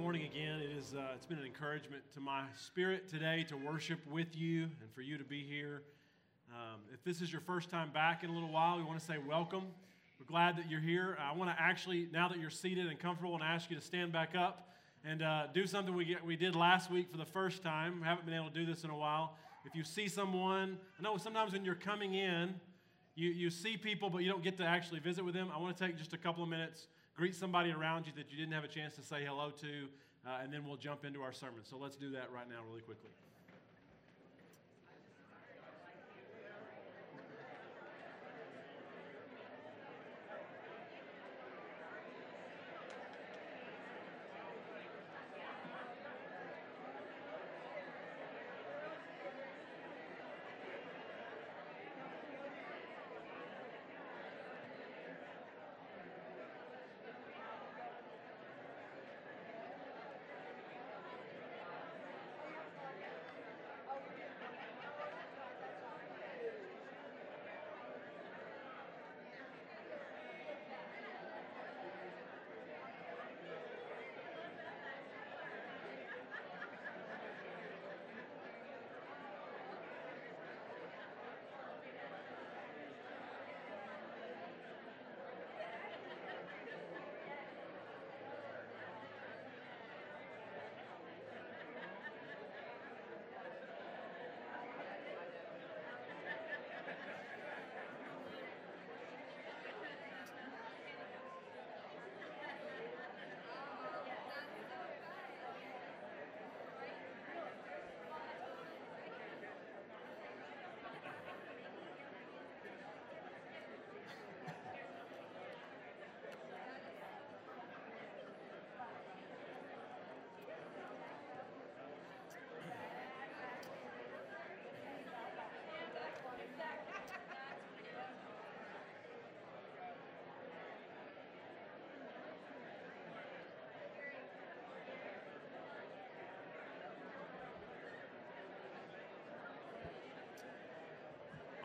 morning again. It is, uh, it's been an encouragement to my spirit today to worship with you and for you to be here. Um, if this is your first time back in a little while, we want to say welcome. We're glad that you're here. I want to actually, now that you're seated and comfortable, and ask you to stand back up and uh, do something we, get, we did last week for the first time. We haven't been able to do this in a while. If you see someone, I know sometimes when you're coming in, you, you see people, but you don't get to actually visit with them. I want to take just a couple of minutes greet somebody around you that you didn't have a chance to say hello to, uh, and then we'll jump into our sermon. So let's do that right now, really quickly.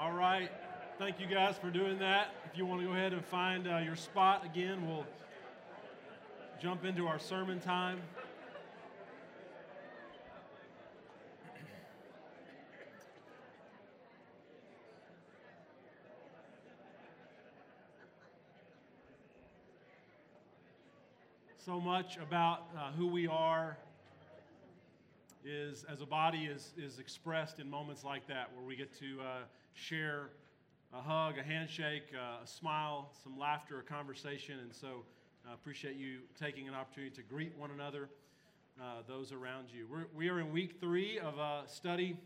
All right. Thank you guys for doing that. If you want to go ahead and find uh, your spot again, we'll jump into our sermon time. So much about uh, who we are is, as a body, is, is expressed in moments like that where we get to. Uh, share a hug, a handshake, uh, a smile, some laughter, a conversation. And so I uh, appreciate you taking an opportunity to greet one another, uh, those around you. We're, we are in week three of a study,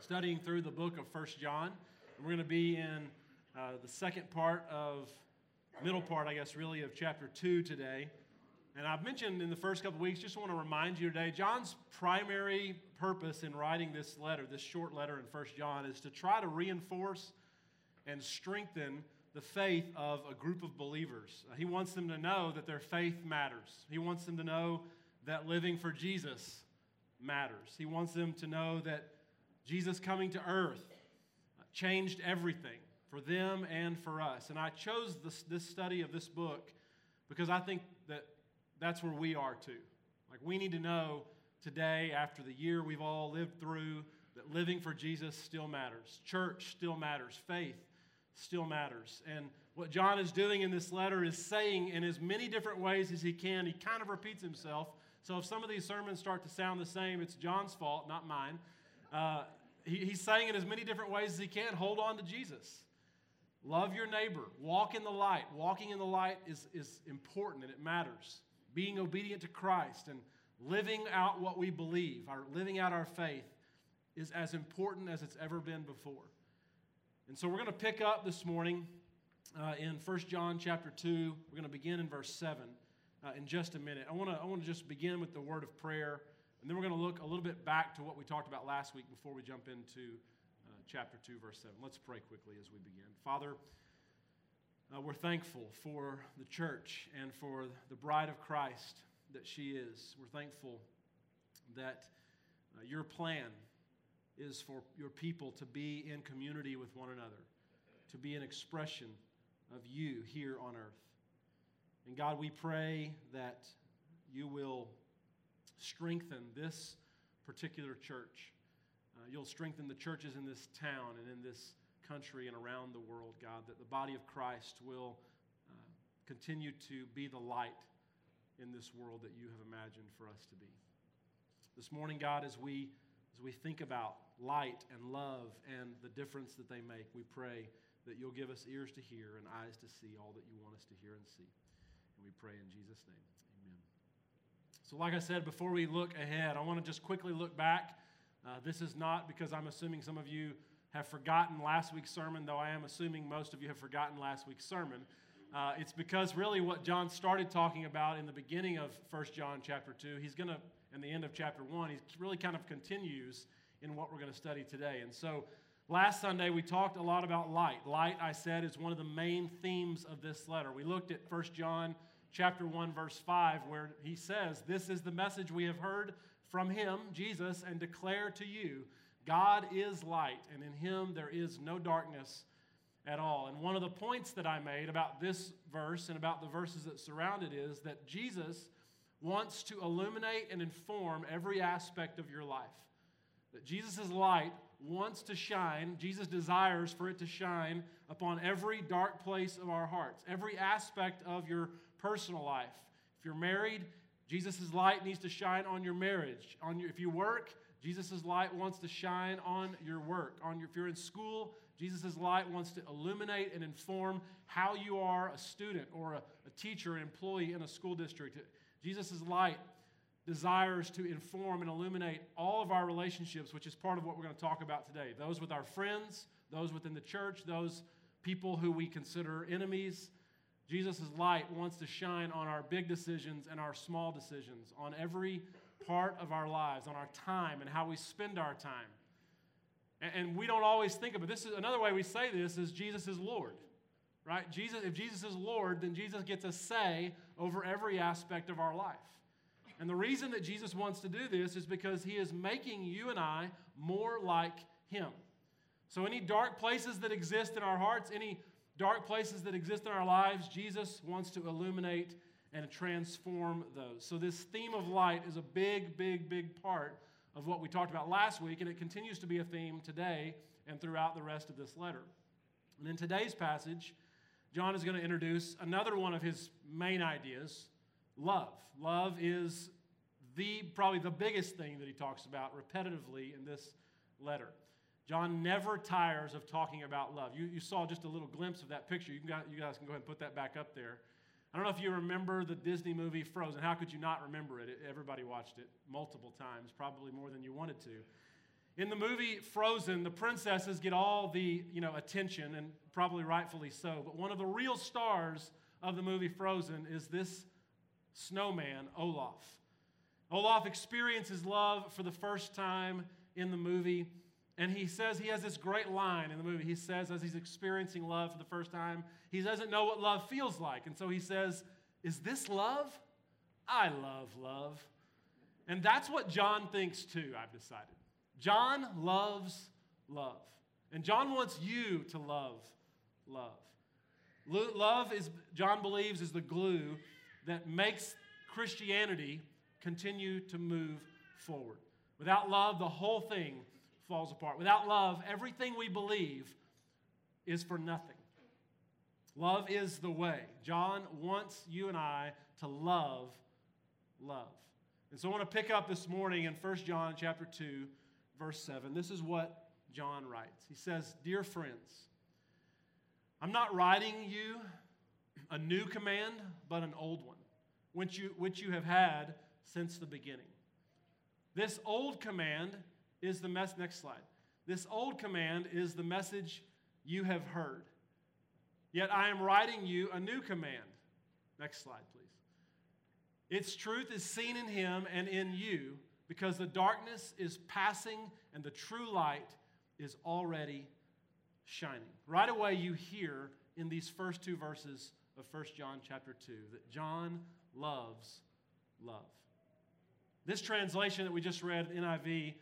studying through the book of First John. And we're going to be in uh, the second part of, middle part, I guess, really, of chapter two today. And I've mentioned in the first couple weeks, just want to remind you today, John's primary purpose in writing this letter, this short letter in First John, is to try to reinforce and strengthen the faith of a group of believers. He wants them to know that their faith matters. He wants them to know that living for Jesus matters. He wants them to know that Jesus coming to earth changed everything for them and for us. And I chose this, this study of this book because I think that that's where we are too. Like, we need to know today, after the year we've all lived through, that living for Jesus still matters. Church still matters. Faith still matters. And what John is doing in this letter is saying in as many different ways as he can, he kind of repeats himself. So if some of these sermons start to sound the same, it's John's fault, not mine. Uh, he, he's saying in as many different ways as he can hold on to Jesus. Love your neighbor. Walk in the light. Walking in the light is, is important and it matters being obedient to Christ and living out what we believe, our living out our faith, is as important as it's ever been before. And so we're going to pick up this morning uh, in 1 John chapter 2. We're going to begin in verse 7 uh, in just a minute. I want to I want to just begin with the word of prayer, and then we're going to look a little bit back to what we talked about last week before we jump into uh, chapter 2, verse 7. Let's pray quickly as we begin. Father, uh, we're thankful for the church and for the bride of Christ that she is. We're thankful that uh, your plan is for your people to be in community with one another, to be an expression of you here on earth. And God, we pray that you will strengthen this particular church. Uh, you'll strengthen the churches in this town and in this country and around the world, God, that the body of Christ will uh, continue to be the light in this world that you have imagined for us to be. This morning, God, as we, as we think about light and love and the difference that they make, we pray that you'll give us ears to hear and eyes to see all that you want us to hear and see. And we pray in Jesus' name. Amen. So, like I said, before we look ahead, I want to just quickly look back. Uh, this is not because I'm assuming some of you have forgotten last week's sermon, though I am assuming most of you have forgotten last week's sermon. Uh, it's because really what John started talking about in the beginning of 1 John chapter 2, he's going to, in the end of chapter 1, he really kind of continues in what we're going to study today. And so last Sunday we talked a lot about light. Light, I said, is one of the main themes of this letter. We looked at 1 John chapter 1 verse 5 where he says, "This is the message we have heard from him, Jesus, and declare to you, God is light, and in him there is no darkness at all. And one of the points that I made about this verse and about the verses that surround it is that Jesus wants to illuminate and inform every aspect of your life. That Jesus' light wants to shine, Jesus desires for it to shine upon every dark place of our hearts, every aspect of your personal life. If you're married, Jesus' light needs to shine on your marriage. On your, if you work, Jesus' light wants to shine on your work. On your, if you're in school, Jesus' light wants to illuminate and inform how you are a student or a, a teacher, an employee in a school district. Jesus' light desires to inform and illuminate all of our relationships, which is part of what we're going to talk about today. Those with our friends, those within the church, those people who we consider enemies. Jesus' light wants to shine on our big decisions and our small decisions, on every part of our lives, on our time and how we spend our time. And we don't always think of it. This is another way we say this is Jesus is Lord. Right? Jesus, if Jesus is Lord, then Jesus gets a say over every aspect of our life. And the reason that Jesus wants to do this is because he is making you and I more like him. So, any dark places that exist in our hearts, any dark places that exist in our lives, Jesus wants to illuminate and transform those. So, this theme of light is a big, big, big part of what we talked about last week, and it continues to be a theme today and throughout the rest of this letter. And in today's passage, John is going to introduce another one of his main ideas love. Love is the probably the biggest thing that he talks about repetitively in this letter. John never tires of talking about love. You, you saw just a little glimpse of that picture. You, can, you guys can go ahead and put that back up there. I don't know if you remember the Disney movie Frozen. How could you not remember it? Everybody watched it multiple times, probably more than you wanted to. In the movie Frozen, the princesses get all the you know, attention, and probably rightfully so. But one of the real stars of the movie Frozen is this snowman, Olaf. Olaf experiences love for the first time in the movie and he says he has this great line in the movie. He says, as he's experiencing love for the first time, he doesn't know what love feels like. And so he says, Is this love? I love love. And that's what John thinks too, I've decided. John loves love. And John wants you to love love. Love is, John believes, is the glue that makes Christianity continue to move forward. Without love, the whole thing falls apart. Without love, everything we believe is for nothing. Love is the way. John wants you and I to love love. And so I want to pick up this morning in 1 John chapter 2 verse 7. This is what John writes. He says, "Dear friends, I'm not writing you a new command, but an old one, which you, which you have had since the beginning. This old command is the mess. Next slide. This old command is the message you have heard. Yet I am writing you a new command. Next slide, please. Its truth is seen in him and in you because the darkness is passing and the true light is already shining. Right away, you hear in these first two verses of 1 John chapter 2 that John loves love. This translation that we just read, NIV,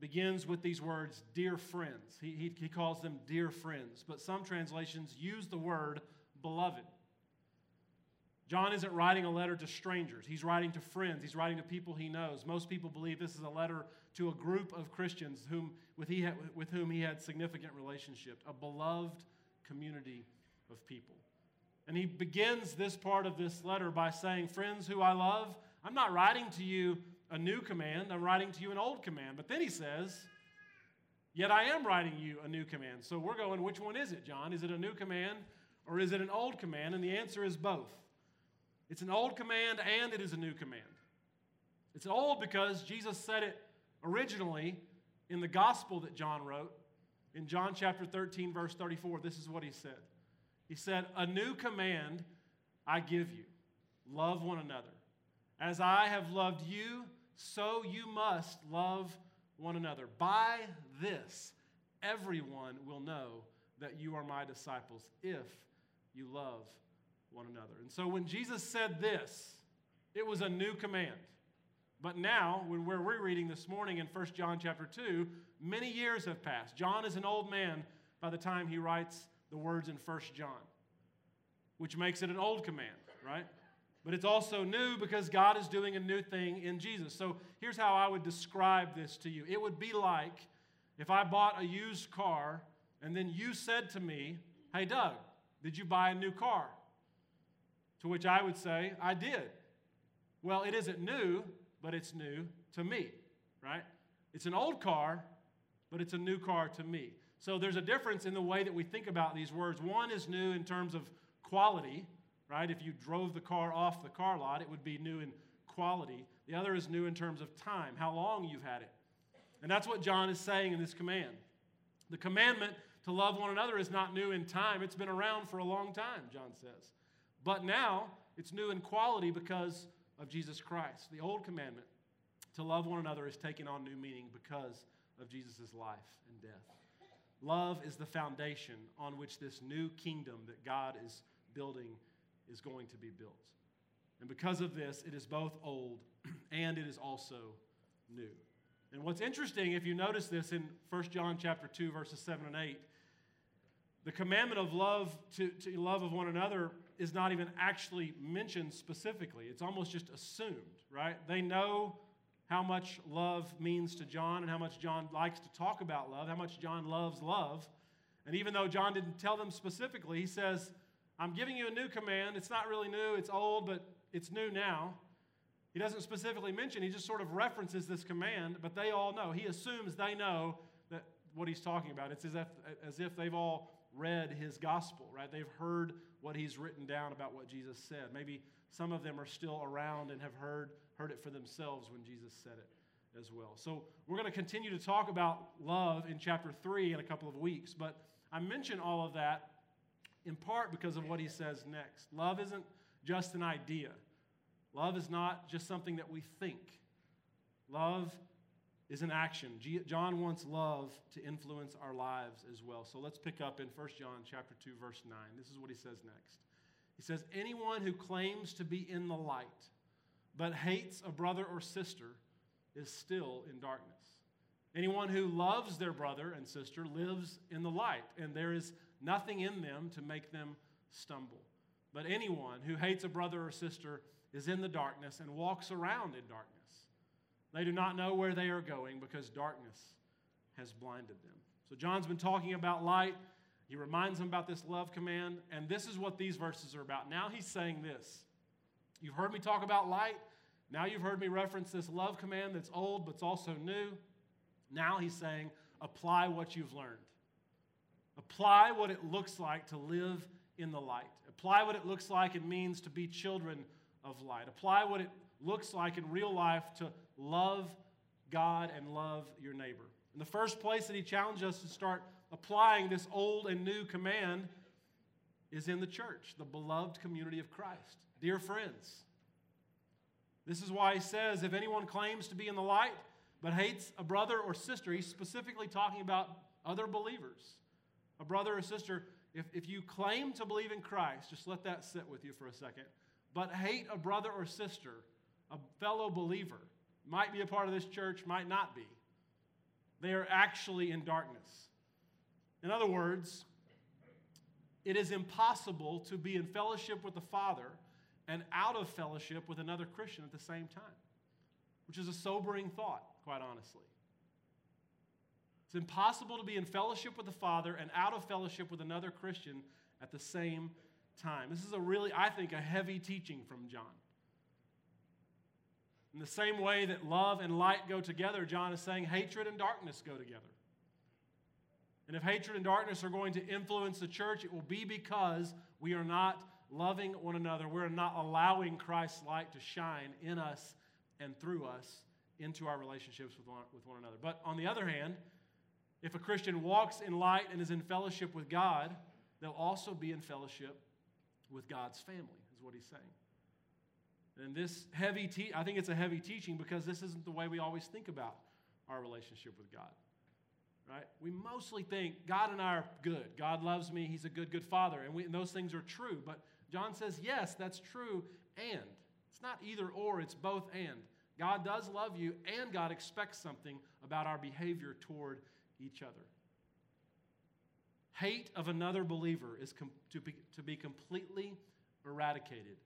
begins with these words, dear friends. He, he, he, calls them dear friends, but some translations use the word beloved. John isn't writing a letter to strangers. He's writing to friends. He's writing to people he knows. Most people believe this is a letter to a group of Christians whom, with, he had, with whom he had significant relationship, a beloved community of people. And he begins this part of this letter by saying, Friends who I love, I'm not writing to you a new command, I'm writing to you an old command. But then he says, Yet I am writing you a new command. So we're going, which one is it, John? Is it a new command or is it an old command? And the answer is both. It's an old command and it is a new command. It's old because Jesus said it originally in the gospel that John wrote. In John chapter 13, verse 34, this is what he said. He said, A new command I give you love one another. As I have loved you, so you must love one another. By this, everyone will know that you are my disciples if you love one another. And so when Jesus said this, it was a new command. But now, when we're rereading this morning in 1 John chapter 2, many years have passed. John is an old man by the time he writes the words in 1 John, which makes it an old command, right? But it's also new because God is doing a new thing in Jesus. So here's how I would describe this to you it would be like if I bought a used car and then you said to me, Hey, Doug, did you buy a new car? To which I would say, I did. Well, it isn't new, but it's new to me, right? It's an old car, but it's a new car to me. So there's a difference in the way that we think about these words. One is new in terms of quality, right? If you drove the car off the car lot, it would be new in quality. The other is new in terms of time, how long you've had it. And that's what John is saying in this command. The commandment to love one another is not new in time, it's been around for a long time, John says. But now it's new in quality because of Jesus Christ. The old commandment to love one another is taking on new meaning because of Jesus' life and death. Love is the foundation on which this new kingdom that God is building is going to be built. And because of this, it is both old and it is also new. And what's interesting, if you notice this in 1 John chapter 2, verses 7 and 8, the commandment of love to, to love of one another is not even actually mentioned specifically. It's almost just assumed, right? They know how much love means to John and how much John likes to talk about love, how much John loves love. And even though John didn't tell them specifically, he says, I'm giving you a new command. It's not really new, it's old, but it's new now. He doesn't specifically mention, he just sort of references this command, but they all know. He assumes they know that what he's talking about. It's as if, as if they've all read his gospel, right? They've heard what he's written down about what Jesus said. Maybe some of them are still around and have heard, heard it for themselves when Jesus said it as well. So we're going to continue to talk about love in chapter 3 in a couple of weeks, but I mention all of that in part because of what he says next. Love isn't just an idea. Love is not just something that we think. Love is an action. John wants love to influence our lives as well. So let's pick up in 1 John chapter 2 verse 9. This is what he says next. He says, "Anyone who claims to be in the light but hates a brother or sister is still in darkness. Anyone who loves their brother and sister lives in the light, and there is nothing in them to make them stumble. But anyone who hates a brother or sister is in the darkness and walks around in darkness. They do not know where they are going because darkness has blinded them. So, John's been talking about light. He reminds them about this love command, and this is what these verses are about. Now he's saying this You've heard me talk about light. Now you've heard me reference this love command that's old, but it's also new. Now he's saying, apply what you've learned. Apply what it looks like to live in the light. Apply what it looks like it means to be children of light. Apply what it looks like in real life to love God and love your neighbor. In the first place that he challenged us to start applying this old and new command is in the church, the beloved community of Christ. Dear friends, this is why he says if anyone claims to be in the light but hates a brother or sister, he's specifically talking about other believers. A brother or sister, if, if you claim to believe in Christ, just let that sit with you for a second, but hate a brother or sister, a fellow believer, might be a part of this church, might not be. They are actually in darkness. In other words, it is impossible to be in fellowship with the Father and out of fellowship with another Christian at the same time, which is a sobering thought, quite honestly. It's impossible to be in fellowship with the Father and out of fellowship with another Christian at the same time. This is a really, I think, a heavy teaching from John. In the same way that love and light go together, John is saying hatred and darkness go together. And if hatred and darkness are going to influence the church, it will be because we are not loving one another. We're not allowing Christ's light to shine in us and through us into our relationships with one, with one another. But on the other hand, if a Christian walks in light and is in fellowship with God, they'll also be in fellowship with God's family, is what he's saying. And this heavy, te- I think it's a heavy teaching because this isn't the way we always think about our relationship with God. Right? We mostly think God and I are good. God loves me. He's a good, good father. And, we, and those things are true. But John says, yes, that's true. And it's not either or, it's both and. God does love you, and God expects something about our behavior toward each other. Hate of another believer is com- to, be, to be completely eradicated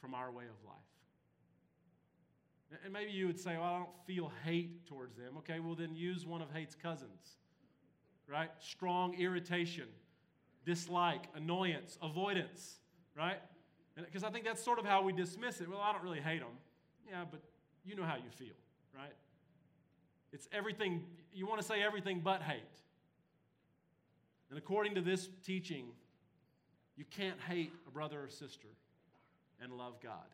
from our way of life. And maybe you would say, well, I don't feel hate towards them. Okay, well, then use one of hate's cousins, right? Strong irritation, dislike, annoyance, avoidance, right? Because I think that's sort of how we dismiss it. Well, I don't really hate them. Yeah, but you know how you feel, right? It's everything, you want to say everything but hate. And according to this teaching, you can't hate a brother or sister and love God.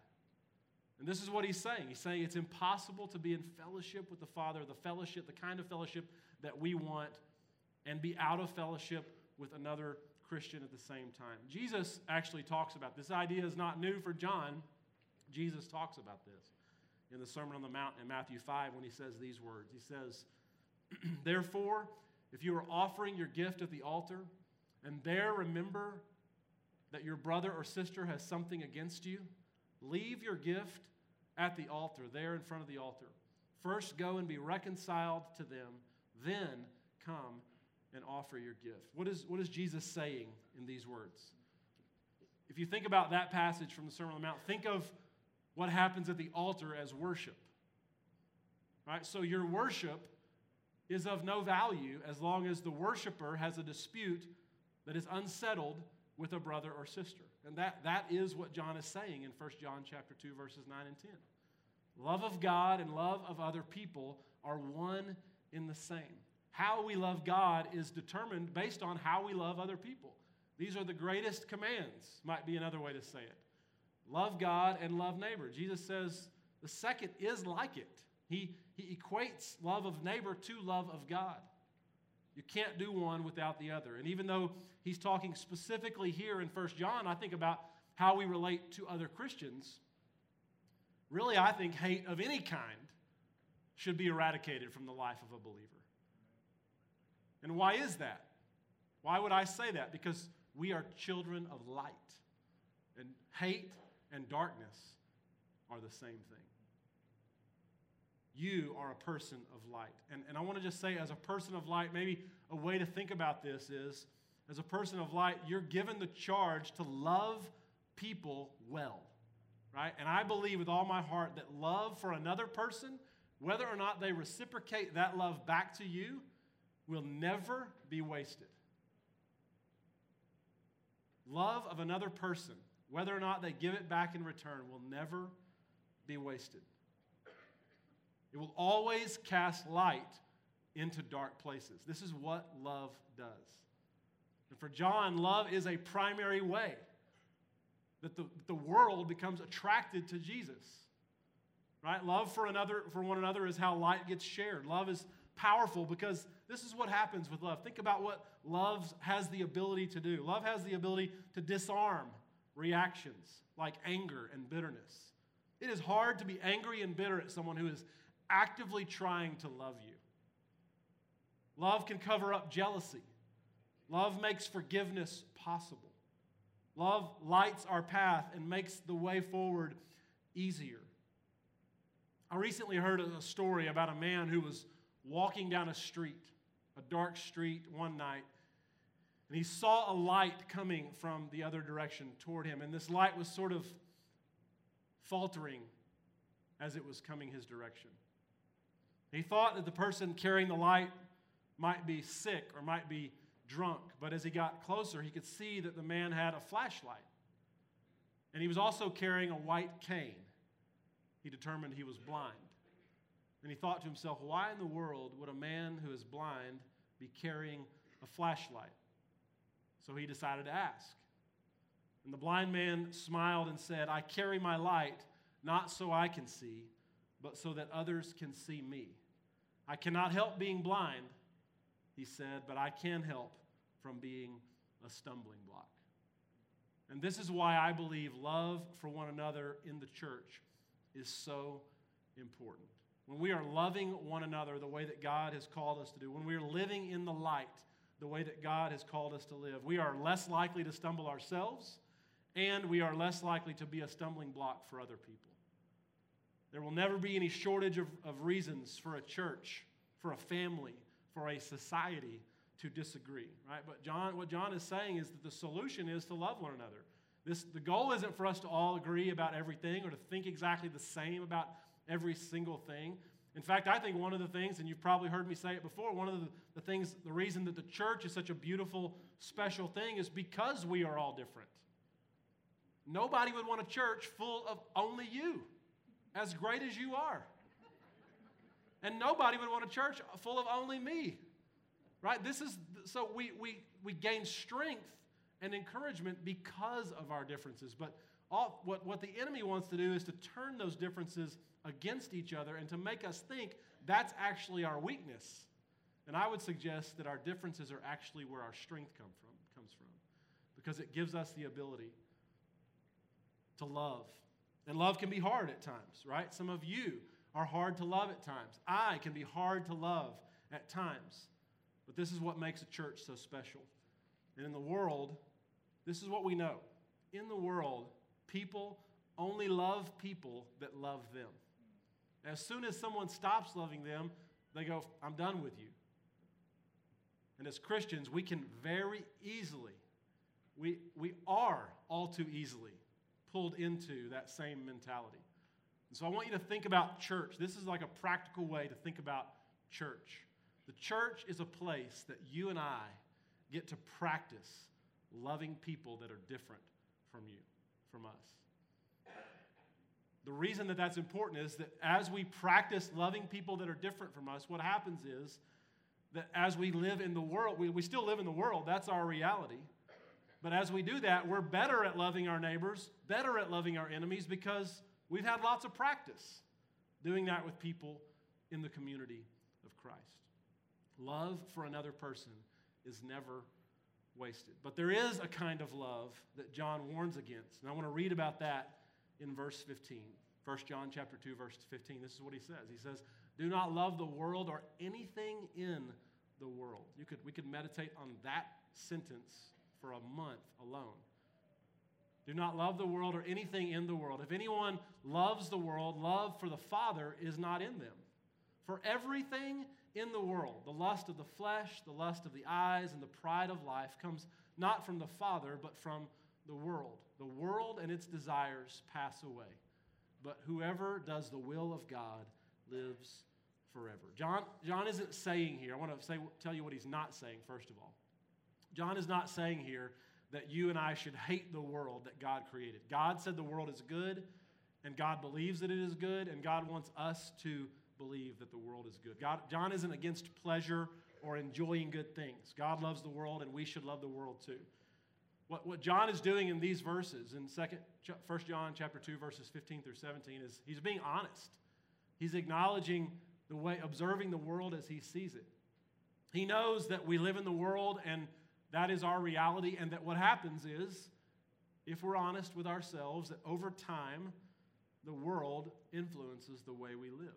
And this is what he's saying. He's saying it's impossible to be in fellowship with the Father, the fellowship, the kind of fellowship that we want, and be out of fellowship with another Christian at the same time. Jesus actually talks about this. idea is not new for John. Jesus talks about this in the Sermon on the Mount in Matthew 5 when he says these words. He says, Therefore, if you are offering your gift at the altar, and there remember that your brother or sister has something against you, leave your gift at the altar, there in front of the altar. First, go and be reconciled to them, then come and offer your gift. What is, what is Jesus saying in these words? If you think about that passage from the Sermon on the Mount, think of what happens at the altar as worship. Right? So your worship is of no value as long as the worshiper has a dispute that is unsettled with a brother or sister. And that, that is what John is saying in 1 John chapter 2, verses 9 and 10. Love of God and love of other people are one in the same. How we love God is determined based on how we love other people. These are the greatest commands, might be another way to say it. Love God and love neighbor. Jesus says the second is like it. He, he equates love of neighbor to love of God. You can't do one without the other. And even though he's talking specifically here in 1 John, I think about how we relate to other Christians. Really, I think hate of any kind should be eradicated from the life of a believer. And why is that? Why would I say that? Because we are children of light. And hate and darkness are the same thing. You are a person of light. And, and I want to just say, as a person of light, maybe a way to think about this is as a person of light, you're given the charge to love people well, right? And I believe with all my heart that love for another person, whether or not they reciprocate that love back to you, will never be wasted. Love of another person, whether or not they give it back in return, will never be wasted. It will always cast light into dark places. This is what love does. And for John, love is a primary way that the, the world becomes attracted to Jesus. Right? Love for another for one another is how light gets shared. Love is powerful because this is what happens with love. Think about what love has the ability to do. Love has the ability to disarm reactions like anger and bitterness. It is hard to be angry and bitter at someone who is actively trying to love you. Love can cover up jealousy. Love makes forgiveness possible. Love lights our path and makes the way forward easier. I recently heard a story about a man who was walking down a street, a dark street, one night, and he saw a light coming from the other direction toward him. And this light was sort of faltering as it was coming his direction. He thought that the person carrying the light might be sick or might be drunk, but as he got closer, he could see that the man had a flashlight. And he was also carrying a white cane. He determined he was blind. And he thought to himself, why in the world would a man who is blind be carrying a flashlight? So he decided to ask. And the blind man smiled and said, I carry my light not so I can see, but so that others can see me. I cannot help being blind, he said, but I can help from being a stumbling block. And this is why I believe love for one another in the church is so important. When we are loving one another the way that God has called us to do, when we are living in the light the way that God has called us to live, we are less likely to stumble ourselves and we are less likely to be a stumbling block for other people. There will never be any shortage of, of reasons for a church, for a family, for a society to disagree, right? But John, what John is saying is that the solution is to love one another. This, the goal isn't for us to all agree about everything or to think exactly the same about every single thing. In fact, I think one of the things, and you've probably heard me say it before, one of the, the things, the reason that the church is such a beautiful, special thing is because we are all different. Nobody would want a church full of only you, as great as you are. And nobody would want a church full of only me. Right? This is so we we we gain strength and encouragement because of our differences. But all, what, what the enemy wants to do is to turn those differences against each other and to make us think that's actually our weakness. And I would suggest that our differences are actually where our strength come from, comes from because it gives us the ability to love. And love can be hard at times, right? Some of you are hard to love at times. I can be hard to love at times. But this is what makes a church so special. And in the world, this is what we know. In the world, people only love people that love them. As soon as someone stops loving them, they go, I'm done with you. And as Christians, we can very easily, we, we are all too easily pulled into that same mentality. And so I want you to think about church. This is like a practical way to think about church. The church is a place that you and I get to practice loving people that are different from you, from us. The reason that that's important is that as we practice loving people that are different from us, what happens is that as we live in the world, we, we still live in the world, that's our reality. But as we do that, we're better at loving our neighbors, better at loving our enemies because we've had lots of practice doing that with people in the community of Christ. Love for another person is never wasted. But there is a kind of love that John warns against. And I want to read about that in verse 15. 1 John chapter 2 verse 15. This is what he says. He says, "Do not love the world or anything in the world." You could we could meditate on that sentence for a month alone. Do not love the world or anything in the world. If anyone loves the world, love for the Father is not in them. For everything in the world, the lust of the flesh, the lust of the eyes, and the pride of life comes not from the Father, but from the world. The world and its desires pass away, but whoever does the will of God lives forever. John, John isn't saying here, I want to say, tell you what he's not saying, first of all. John is not saying here that you and I should hate the world that God created. God said the world is good, and God believes that it is good, and God wants us to believe that the world is good. God, John isn't against pleasure or enjoying good things. God loves the world, and we should love the world too. What, what John is doing in these verses, in second, 1 John chapter 2, verses 15 through 17, is he's being honest. He's acknowledging the way, observing the world as he sees it. He knows that we live in the world and that is our reality, and that what happens is, if we're honest with ourselves, that over time, the world influences the way we live.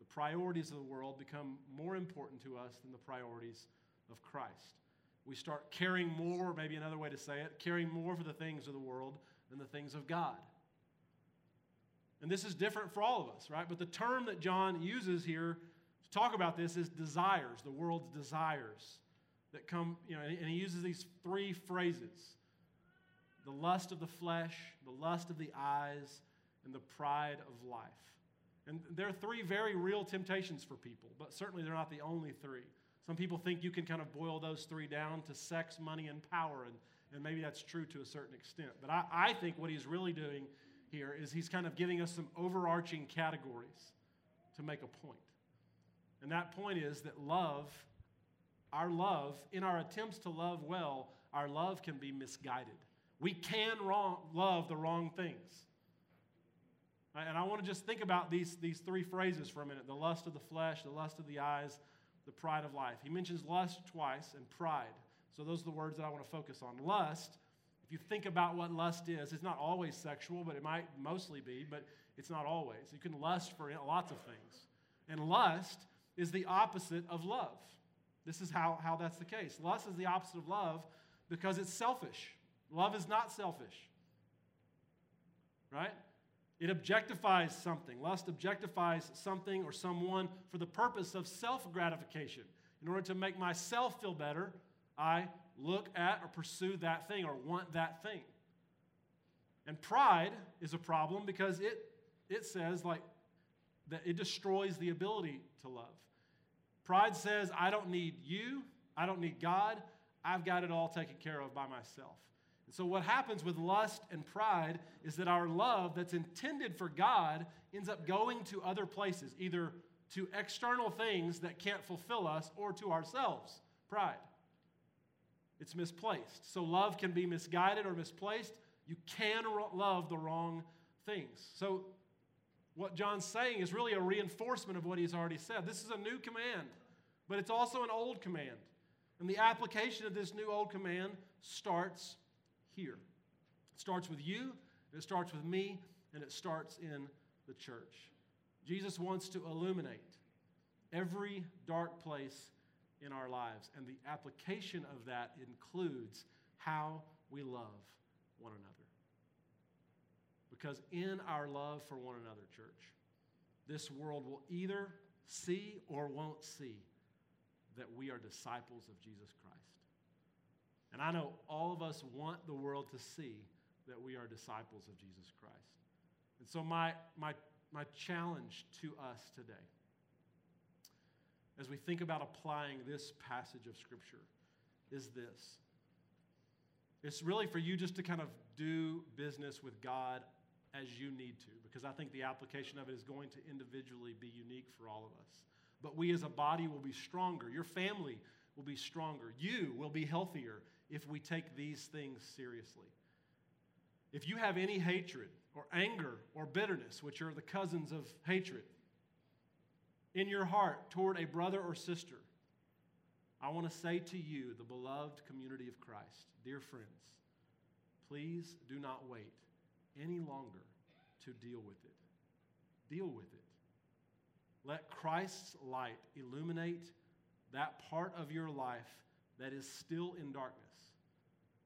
The priorities of the world become more important to us than the priorities of Christ. We start caring more, maybe another way to say it, caring more for the things of the world than the things of God. And this is different for all of us, right? But the term that John uses here to talk about this is desires, the world's desires that come, you know, and he uses these three phrases the lust of the flesh, the lust of the eyes, and the pride of life. And there are three very real temptations for people, but certainly they're not the only three. Some people think you can kind of boil those three down to sex, money, and power, and, and maybe that's true to a certain extent. But I, I think what he's really doing here is he's kind of giving us some overarching categories to make a point. And that point is that love, our love, in our attempts to love well, our love can be misguided. We can wrong, love the wrong things. And I want to just think about these, these three phrases for a minute the lust of the flesh, the lust of the eyes, the pride of life. He mentions lust twice and pride. So those are the words that I want to focus on. Lust, if you think about what lust is, it's not always sexual, but it might mostly be, but it's not always. You can lust for lots of things. And lust is the opposite of love. This is how, how that's the case. Lust is the opposite of love because it's selfish. Love is not selfish. Right? It objectifies something. Lust objectifies something or someone for the purpose of self gratification. In order to make myself feel better, I look at or pursue that thing or want that thing. And pride is a problem because it, it says, like, that it destroys the ability to love. Pride says, I don't need you, I don't need God, I've got it all taken care of by myself. So, what happens with lust and pride is that our love that's intended for God ends up going to other places, either to external things that can't fulfill us or to ourselves. Pride. It's misplaced. So, love can be misguided or misplaced. You can love the wrong things. So, what John's saying is really a reinforcement of what he's already said. This is a new command, but it's also an old command. And the application of this new old command starts here. It starts with you, it starts with me, and it starts in the church. Jesus wants to illuminate every dark place in our lives, and the application of that includes how we love one another. Because in our love for one another, church, this world will either see or won't see that we are disciples of Jesus Christ. And I know all of us want the world to see that we are disciples of Jesus Christ. And so, my, my, my challenge to us today, as we think about applying this passage of Scripture, is this. It's really for you just to kind of do business with God as you need to, because I think the application of it is going to individually be unique for all of us. But we as a body will be stronger. Your family will be stronger. You will be healthier if we take these things seriously. If you have any hatred or anger or bitterness, which are the cousins of hatred, in your heart toward a brother or sister, I want to say to you, the beloved community of Christ, dear friends, please do not wait any longer to deal with it. Deal with it. Let Christ's light illuminate that part of your life that is still in darkness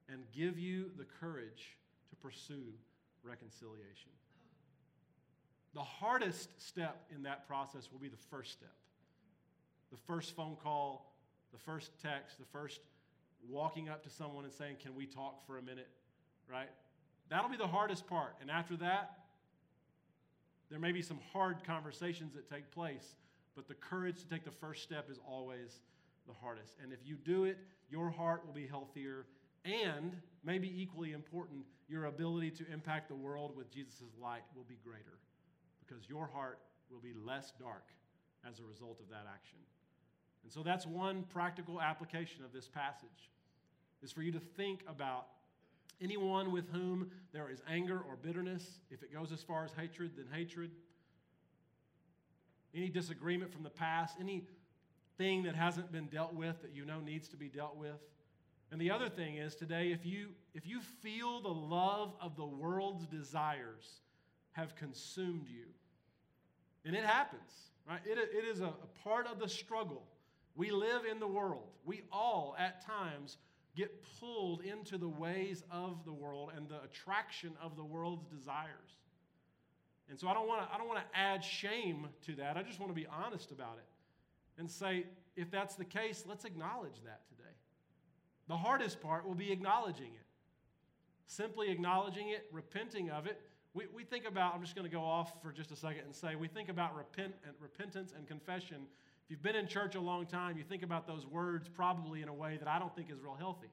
and give you the courage to pursue reconciliation. The hardest step in that process will be the first step. The first phone call, the first text, the first walking up to someone and saying, Can we talk for a minute? Right? That'll be the hardest part. And after that, there may be some hard conversations that take place, but the courage to take the first step is always the hardest. And if you do it, your heart will be healthier and, maybe equally important, your ability to impact the world with Jesus' light will be greater because your heart will be less dark as a result of that action. And so that's one practical application of this passage is for you to think about anyone with whom there is anger or bitterness, if it goes as far as hatred, then hatred. Any disagreement from the past, anything that hasn't been dealt with that you know needs to be dealt with. And the other thing is today, if you, if you feel the love of the world's desires have consumed you, and it happens, right? It, it is a, a part of the struggle. We live in the world. We all, at times, get pulled into the ways of the world and the attraction of the world's desires. And so I don't want to I don't want to add shame to that. I just want to be honest about it and say if that's the case, let's acknowledge that today. The hardest part will be acknowledging it. Simply acknowledging it, repenting of it, We, we think about, I'm just going to go off for just a second and say, we think about repent, and repentance and confession. If you've been in church a long time, you think about those words probably in a way that I don't think is real healthy,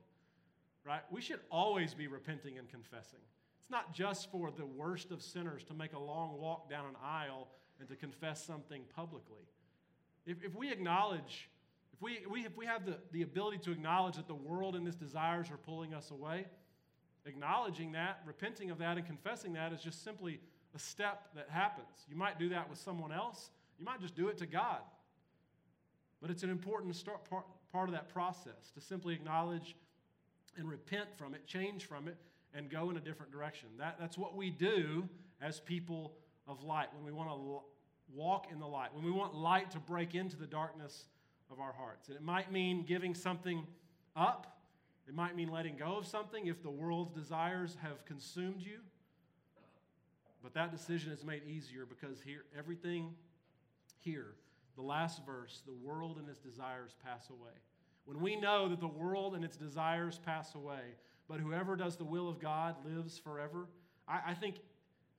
right? We should always be repenting and confessing. It's not just for the worst of sinners to make a long walk down an aisle and to confess something publicly. If, if we acknowledge, if we, we, if we have the, the ability to acknowledge that the world and its desires are pulling us away, acknowledging that, repenting of that, and confessing that is just simply a step that happens. You might do that with someone else, you might just do it to God. But it's an important start, part, part of that process to simply acknowledge and repent from it, change from it, and go in a different direction. That, that's what we do as people of light when we want to walk in the light, when we want light to break into the darkness of our hearts. And it might mean giving something up, it might mean letting go of something if the world's desires have consumed you. But that decision is made easier because here, everything here, the last verse, the world and its desires pass away. When we know that the world and its desires pass away, but whoever does the will of God lives forever, I, I think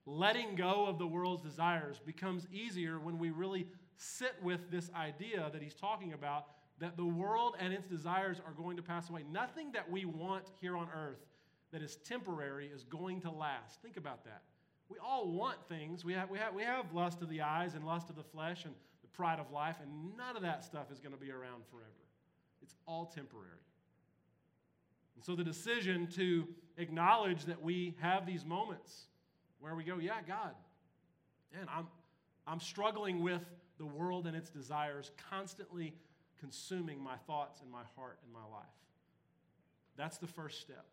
letting go of the world's desires becomes easier when we really sit with this idea that he's talking about that the world and its desires are going to pass away. Nothing that we want here on earth that is temporary is going to last. Think about that. We all want things. We have, we have, we have lust of the eyes and lust of the flesh and the pride of life, and none of that stuff is going to be around forever. It's all temporary. And so the decision to acknowledge that we have these moments where we go, yeah, God, man, I'm, I'm struggling with the world and its desires constantly consuming my thoughts and my heart and my life. That's the first step.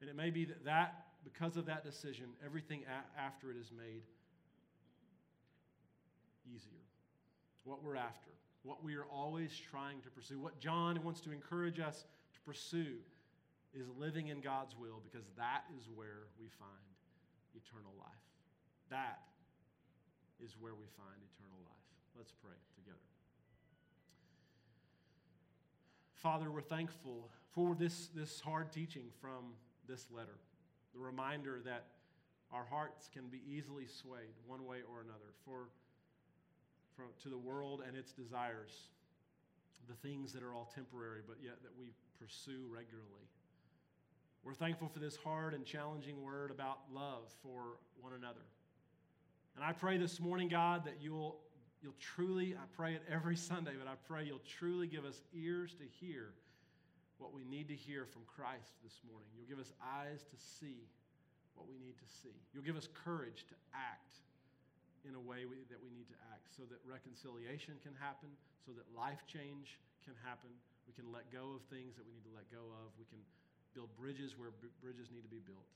And it may be that, that because of that decision, everything a- after it is made easier. What we're after, what we are always trying to pursue, what John wants to encourage us to pursue is living in God's will because that is where we find eternal life. That is where we find eternal life. Let's pray together. Father, we're thankful for this, this hard teaching from this letter. The reminder that our hearts can be easily swayed one way or another for, for, to the world and its desires, the things that are all temporary, but yet that we pursue regularly. We're thankful for this hard and challenging word about love for one another. And I pray this morning, God, that you'll you'll truly, I pray it every Sunday, but I pray you'll truly give us ears to hear what we need to hear from Christ this morning. You'll give us eyes to see what we need to see. You'll give us courage to act in a way we, that we need to act so that reconciliation can happen, so that life change can happen. We can let go of things that we need to let go of. We can build bridges where b- bridges need to be built.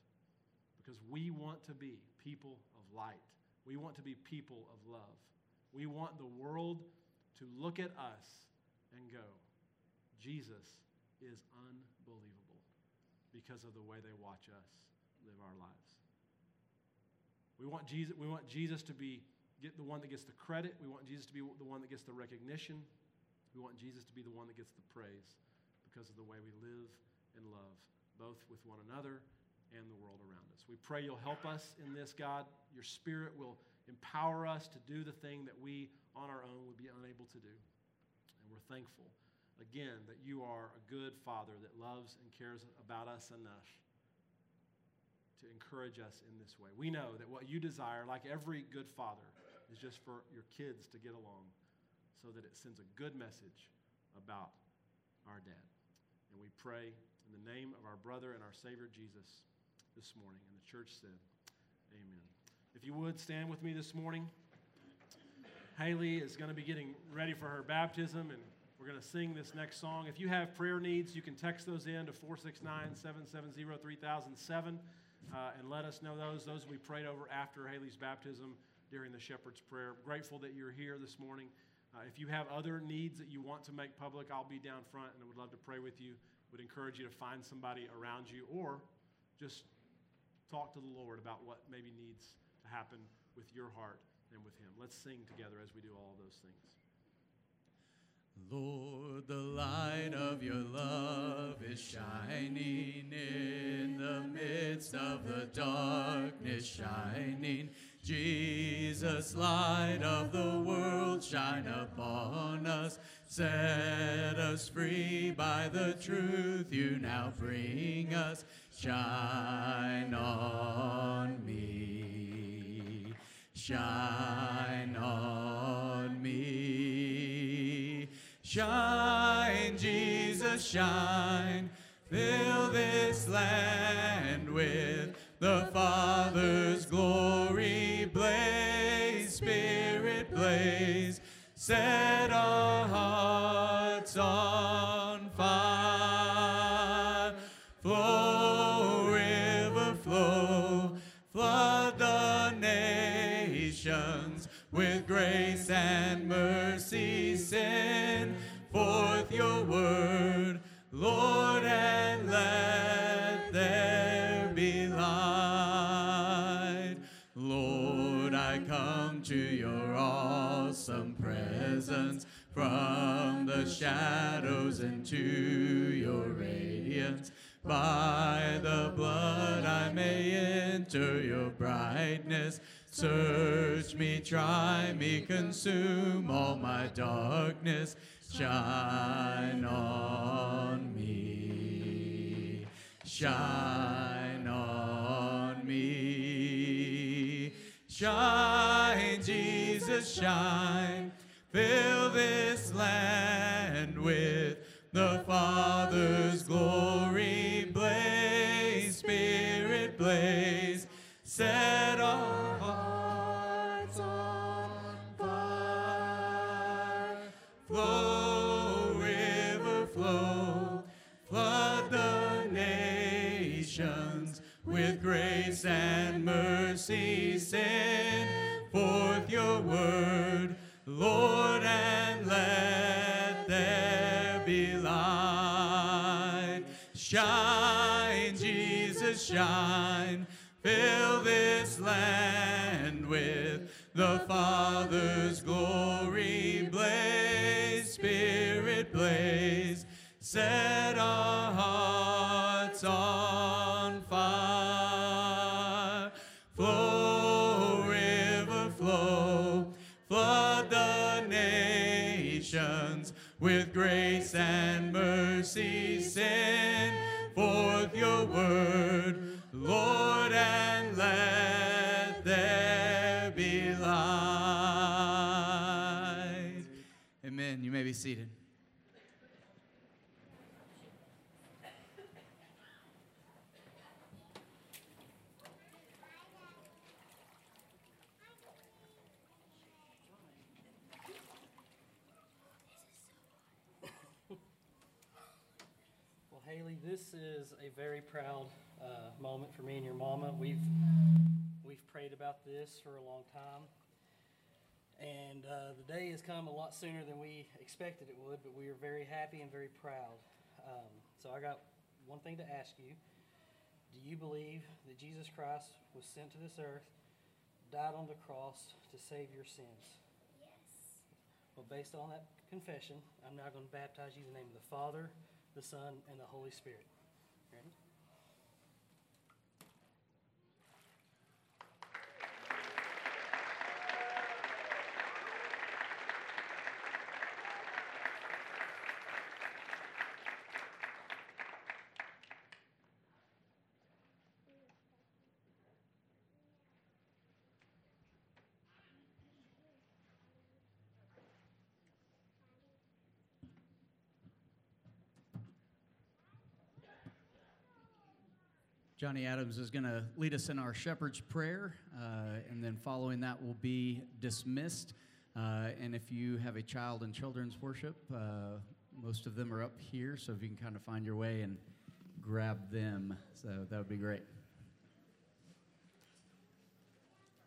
Because we want to be people of light. We want to be people of love. We want the world to look at us and go, Jesus is unbelievable because of the way they watch us live our lives. We want Jesus, we want Jesus to be the one that gets the credit. We want Jesus to be the one that gets the recognition. We want Jesus to be the one that gets the praise because of the way we live and love, both with one another and the world around us. We pray you'll help us in this, God. Your spirit will Empower us to do the thing that we on our own would be unable to do. And we're thankful, again, that you are a good Father that loves and cares about us enough to encourage us in this way. We know that what you desire, like every good father, is just for your kids to get along so that it sends a good message about our dad. And we pray in the name of our brother and our Savior Jesus this morning. And the church said, Amen. If you would stand with me this morning. Haley is going to be getting ready for her baptism, and we're going to sing this next song. If you have prayer needs, you can text those in to 469 770 3007 uh, and let us know those. Those we prayed over after Haley's baptism during the shepherd's prayer. Grateful that you're here this morning. Uh, if you have other needs that you want to make public, I'll be down front and I would love to pray with you. Would encourage you to find somebody around you or just talk to the Lord about what maybe needs to happen with your heart and with Him. Let's sing together as we do all those things. Lord, the light of your love is shining in the midst of the darkness shining. Jesus, light of the world, shine upon us. Set us free by the truth you now bring us. Shine on me. Shine on me. Shine, Jesus, shine. Fill this land with the Father's glory. Blaze, Spirit, blaze. Set our hearts on fire. Flow, river, flow. Flood the nations with grace and mercy. Send forth your word, Lord, and let presence from the shadows into your radiance. By the blood I may enter your brightness. Search me, try me, consume all my darkness. Shine on me. Shine on me. Shine, Jesus, shine. Fill this land with the Father's glory. Blaze, Spirit, blaze. Set our hearts on fire. Flow, river, flow. Flood the nations with grace and mercy. Send forth your word, Lord, shine. Fill this land with the Father's glory. Blaze, Spirit, blaze. Set our hearts on fire. Flow, river, flow. Flood the nations with grace and mercy. Be seated. Well, Haley, this is a very proud uh, moment for me and your mama. We've we've prayed about this for a long time, and uh, the day has come a lot sooner than we expected it would. But we are very happy and very proud. Um, so I got one thing to ask you: Do you believe that Jesus Christ was sent to this earth, died on the cross to save your sins? Yes. Well, based on that confession, I'm now going to baptize you in the name of the Father, the Son, and the Holy Spirit. Ready? Johnny Adams is going to lead us in our shepherd's prayer, uh, and then following that, we'll be dismissed. Uh, and if you have a child in children's worship, uh, most of them are up here, so if you can kind of find your way and grab them, so that would be great.